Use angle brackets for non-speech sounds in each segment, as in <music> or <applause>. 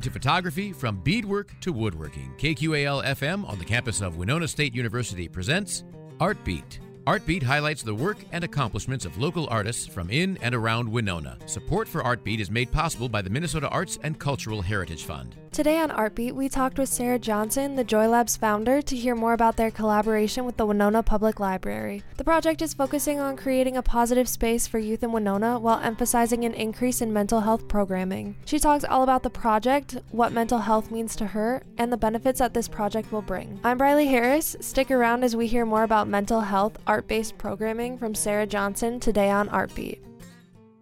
to photography, from beadwork to woodworking, KQAL FM on the campus of Winona State University presents Art Beat. Artbeat highlights the work and accomplishments of local artists from in and around Winona. Support for Artbeat is made possible by the Minnesota Arts and Cultural Heritage Fund. Today on Artbeat, we talked with Sarah Johnson, the Joy Labs founder, to hear more about their collaboration with the Winona Public Library. The project is focusing on creating a positive space for youth in Winona while emphasizing an increase in mental health programming. She talks all about the project, what mental health means to her, and the benefits that this project will bring. I'm Briley Harris. Stick around as we hear more about mental health, art based programming from Sarah Johnson today on Artbeat.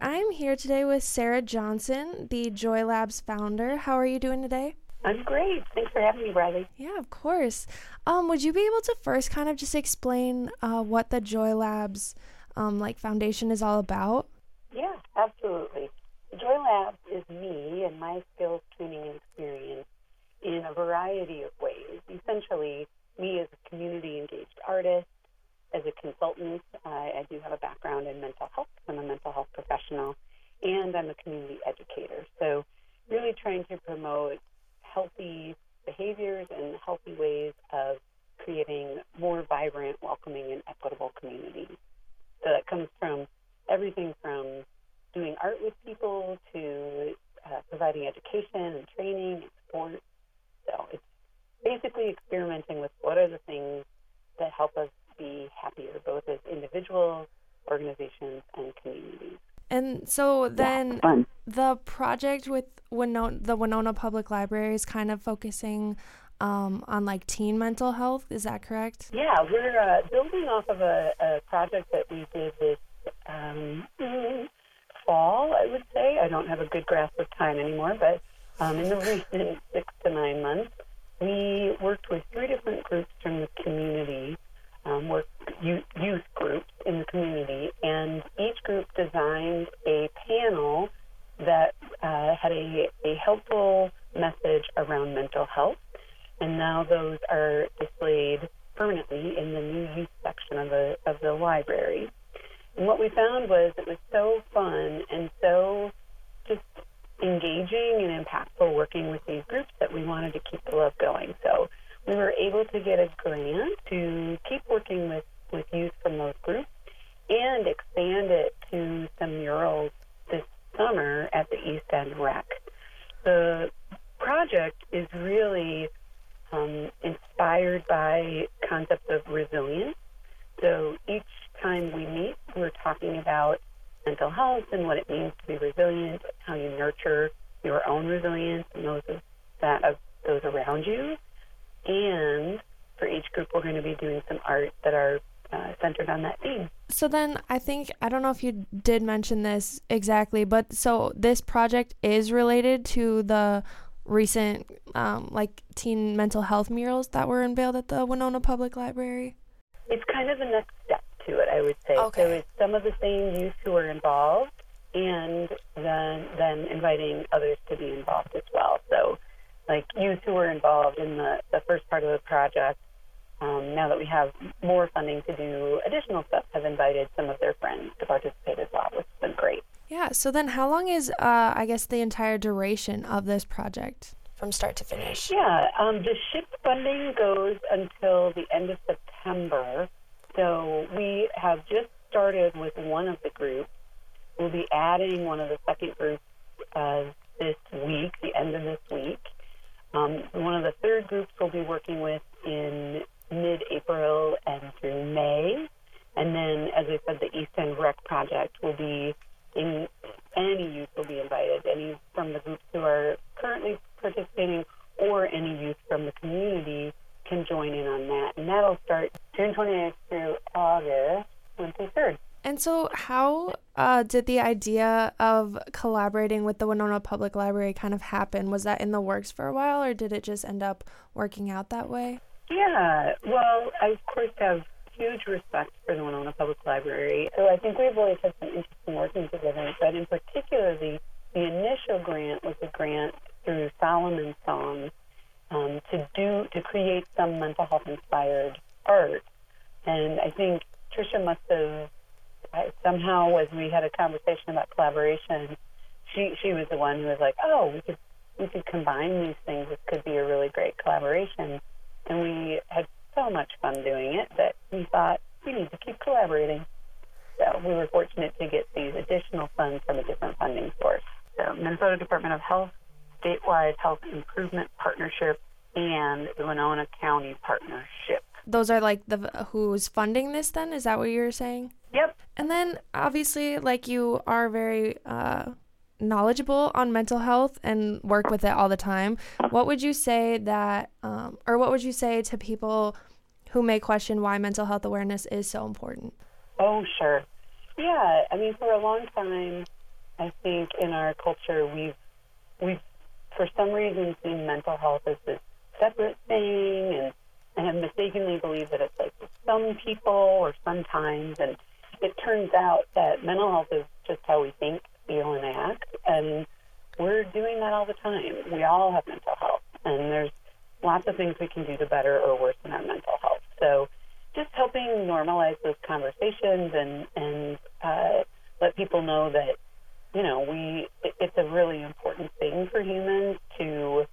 I'm here today with Sarah Johnson, the Joy Labs founder. How are you doing today? I'm great. Thanks for having me, Briley. Yeah, of course. Um, would you be able to first kind of just explain uh, what the Joy Labs um, like foundation is all about? Yeah, absolutely. Joy Labs is me and my skills, training, experience in a variety of ways. Essentially, me as a community engaged artist, as a consultant, I do have a background in mental health. I'm a mental health professional, and I'm a community educator. So, really trying to promote healthy behaviors and healthy ways of creating more vibrant, welcoming, and equitable communities. So, that comes from everything from doing art with people to uh, providing education and training and support. So, it's basically experimenting with what are the things that help us be happier, both as individuals, organizations, and communities. And so then yeah, the project with Winona, the Winona Public Library is kind of focusing um, on like teen mental health. Is that correct? Yeah, we're uh, building off of a, a, project that we did this um, fall, I would say. I don't have a good grasp of time anymore, but um, in the recent six to nine months, we worked with three different groups from the community um, were youth groups in the community, and each group designed a panel that uh, had a, a helpful message around mental health. And now those are displayed permanently in the new youth section of the of the library. And what we found was it was so fun and so just engaging and impactful working with these groups that we wanted to keep the love going. So able to get a grant to keep working with, with youth from those groups and expand it to some murals this summer at the East End Rec. The project is really um, inspired by concepts of resilience. So each time we meet, we're talking about mental health and what it means to be resilient, how you nurture your own resilience and those of that of those around you. And for each group, we're going to be doing some art that are uh, centered on that theme. So then I think, I don't know if you did mention this exactly, but so this project is related to the recent um, like teen mental health murals that were unveiled at the Winona Public Library? It's kind of the next step to it, I would say. Okay. So it's some of the same youth who are involved and then then inviting others to be involved as well. So like youth who were involved in the, the first part of the project, um, now that we have more funding to do additional stuff, have invited some of their friends to participate as well, which has been great. Yeah. So then, how long is, uh, I guess, the entire duration of this project from start to finish? Yeah. Um, the SHIP funding goes until the end of September. So we have just started with one of the groups. We'll be adding one of the second groups uh, this week, the end of this week. Um, one of the third groups we'll be working with in mid-April and through May. And then, as I said, the East End Rec Project will be in any youth will be invited, any from the groups who are currently participating or any youth from the community can join in on that. And that'll start June 28th through August 23rd. And so, how uh, did the idea of collaborating with the Winona Public Library kind of happen? Was that in the works for a while, or did it just end up working out that way? Yeah, well, I of course have huge respect for the Winona Public Library. So I think we've always had some interest in working together, but in particular, the, the initial grant was a grant through Solomon Song um, to do to create some mental health inspired art. And I think Trisha must have I, somehow, as we had a conversation about collaboration, she she was the one who was like, "Oh, we could we could combine these things. This could be a really great collaboration. And we had so much fun doing it that we thought we need to keep collaborating. So we were fortunate to get these additional funds from a different funding source. So Minnesota Department of Health, statewide health improvement partnership, and the Winona County partnership. Those are like the who's funding this. Then is that what you were saying? And then obviously, like you are very uh, knowledgeable on mental health and work with it all the time. What would you say that, um, or what would you say to people who may question why mental health awareness is so important? Oh, sure. Yeah, I mean, for a long time, I think in our culture we've we've for some reason seen mental health as this separate thing and and have mistakenly believed that it's like some people or sometimes and turns out that mental health is just how we think, feel and act and we're doing that all the time. We all have mental health and there's lots of things we can do to better or worsen our mental health. So just helping normalize those conversations and and uh, let people know that you know we it's a really important thing for humans to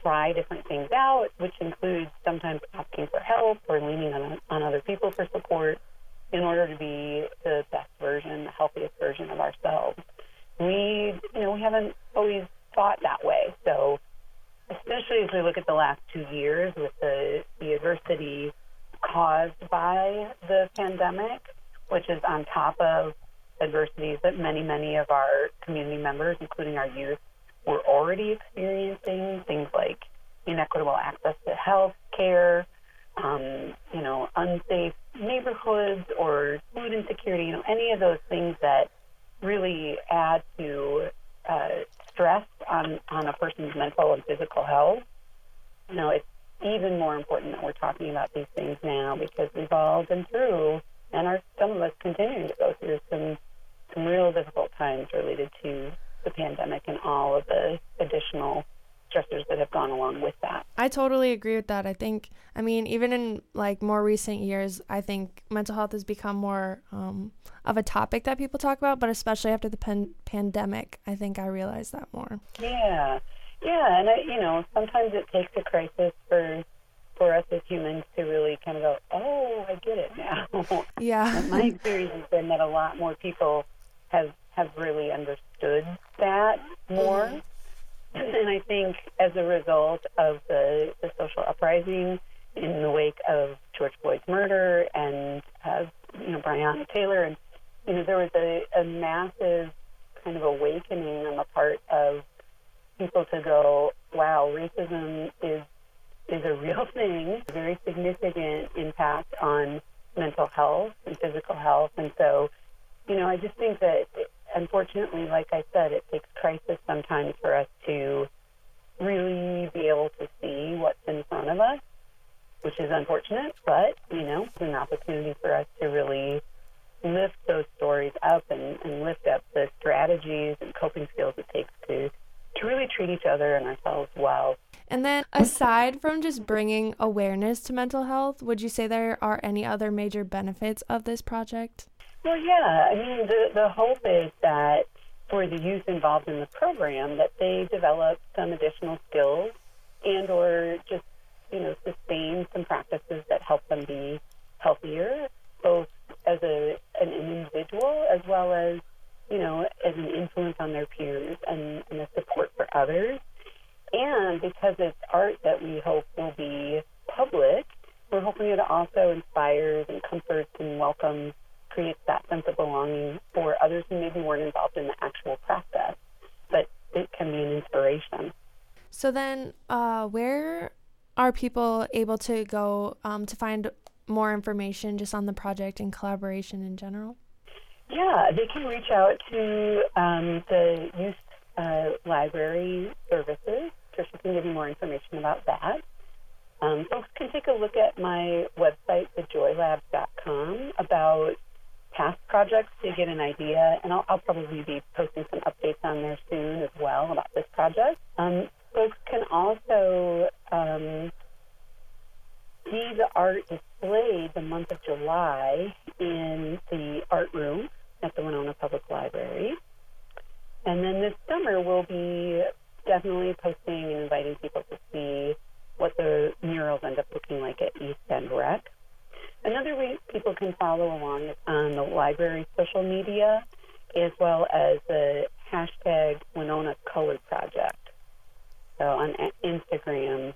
try different things out, which includes sometimes asking for help or leaning on on other people for support in order to be the best version, the healthiest version of ourselves. We you know we haven't always thought that way, so especially as we look at the last two years with the the adversity caused by the pandemic, which is on top of adversities that many, many of our community members, including our youth, were already experiencing. Things like inequitable access to health care, um, you know, unsafe neighborhoods or food insecurity, you know, any of those things that really add to uh, stress on, on a person's mental and physical health. You know, it's even more important that we're talking about these things now because we've all been through and are some of us continuing to go through some some real difficult times related to the pandemic and all of the additional stressors that have gone along with that. I totally agree with that. I think, I mean, even in like more recent years, I think mental health has become more um, of a topic that people talk about, but especially after the pan- pandemic, I think I realized that more. Yeah, yeah, and I, you know, sometimes it takes a crisis for for us as humans to really kind of go, oh, I get it now. <laughs> Yeah. my experience has been that a lot more people have have really understood that more. Mm-hmm. And I think as a result of the, the social uprising in the wake of George Floyd's murder and uh, you know Breonna Taylor, and you know there was a, a massive kind of awakening on the part of people to go, wow, racism is is a real <laughs> thing, a very significant impact on mental health and physical health. And so, you know, I just think that unfortunately, like I said, it takes crisis sometimes for us to really be able to see what's in front of us, which is unfortunate, but, you know, it's an opportunity for us to really lift those stories up and, and lift up the strategies and coping skills it takes to to really treat each other and ourselves well. And then, aside from just bringing awareness to mental health, would you say there are any other major benefits of this project? Well, yeah. I mean, the, the hope is that for the youth involved in the program, that they develop some additional skills and or just, you know, sustain some practices that help them be healthier, both as a, an individual as well as you know, as an influence on their peers and, and a support for others. And because it's art that we hope will be public, we're hoping it also inspires and comforts and welcomes, creates that sense of belonging for others who maybe weren't involved in the actual process, but it can be an inspiration. So then, uh, where are people able to go um, to find more information just on the project and collaboration in general? Yeah, they can reach out to um, the youth uh, library services. Tricia can give you more information about that. Um, folks can take a look at my website, thejoylabs.com, about past projects to get an idea, and I'll, I'll probably be posting some updates on there soon as well about this project. Um, folks can also um, see the art displayed the month of July in the art room at the Winona Public Library. And then this summer, we'll be definitely posting and inviting people to see what the murals end up looking like at East End Rec. Another way people can follow along is library social media as well as the hashtag Winona Color Project. So on Instagram,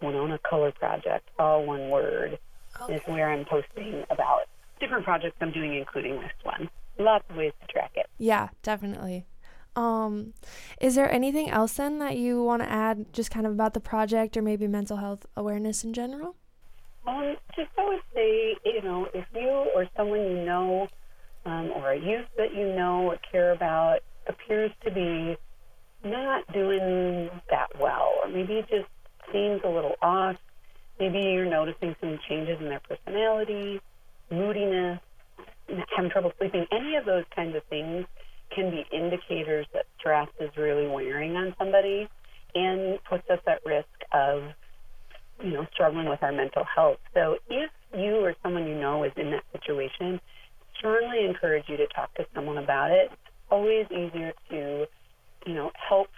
Winona Color Project, all one word, okay. is where I'm posting about different projects I'm doing, including this one. Lots of ways to track it. Yeah, definitely. Um, is there anything else then that you want to add, just kind of about the project or maybe mental health awareness in general? Um, just I would say, you know, if you or someone you know, um, or a youth that you know or care about appears to be not doing that well, or maybe just seems a little off, maybe you're noticing some changes in their personality, moodiness, having trouble sleeping, any of those kinds of things can be indicators that stress is really wearing on somebody and puts us at risk of, you know, struggling with our mental health. So if you or someone you know is in that situation, strongly encourage you to talk to someone about it. It's always easier to, you know, help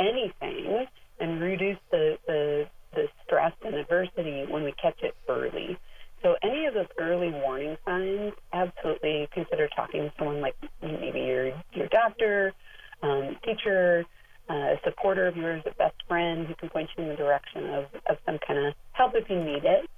anything and reduce the, the, the stress and adversity when we catch it early. So any of those early warning signs, absolutely consider talking to someone like maybe your your doctor, um, teacher, uh, a supporter of yours, a best friend who can point you in the direction of, of some kind of help if you need it.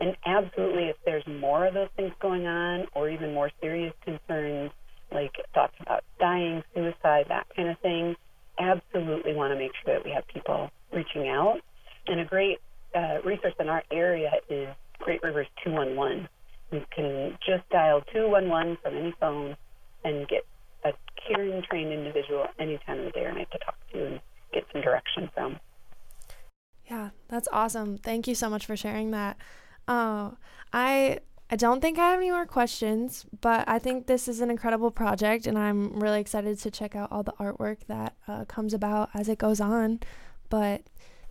And absolutely, if there's more of those things going on, or even more serious concerns like thoughts about dying, suicide, that kind of thing, absolutely want to make sure that we have people reaching out. And a great uh, resource in our area is Great Rivers 211. You can just dial 211 from any phone and get a caring, trained individual any time of the day or night to talk to and get some direction from. Yeah, that's awesome. Thank you so much for sharing that. Uh, I I don't think I have any more questions, but I think this is an incredible project, and I'm really excited to check out all the artwork that uh, comes about as it goes on. But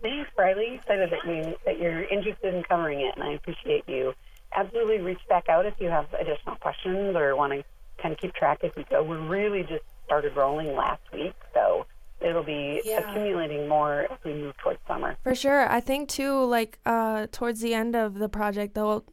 Thanks, Riley. Excited that you that you're interested in covering it, and I appreciate you. Absolutely, reach back out if you have additional questions or want to kind of keep track as we go. We're really just started rolling last week, so it'll be yeah. accumulating more as we move towards summer. For sure, I think too. Like uh, towards the end of the project, they'll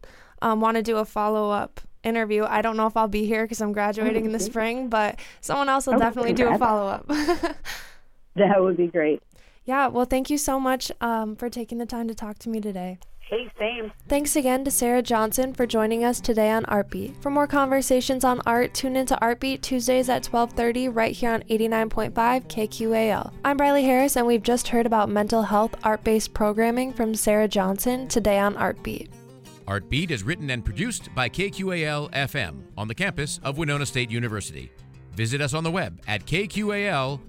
um, want to do a follow up interview. I don't know if I'll be here because I'm graduating in the mm-hmm. spring, but someone else will oh, definitely do a follow up. <laughs> that would be great. Yeah, well, thank you so much um, for taking the time to talk to me today. Hey, same. Thanks again to Sarah Johnson for joining us today on Artbeat. For more conversations on art, tune into Artbeat Tuesdays at 12:30 right here on 89.5 KQAL. I'm Briley Harris and we've just heard about mental health art-based programming from Sarah Johnson today on Artbeat. Artbeat is written and produced by KQAL FM on the campus of Winona State University. Visit us on the web at kqal.org.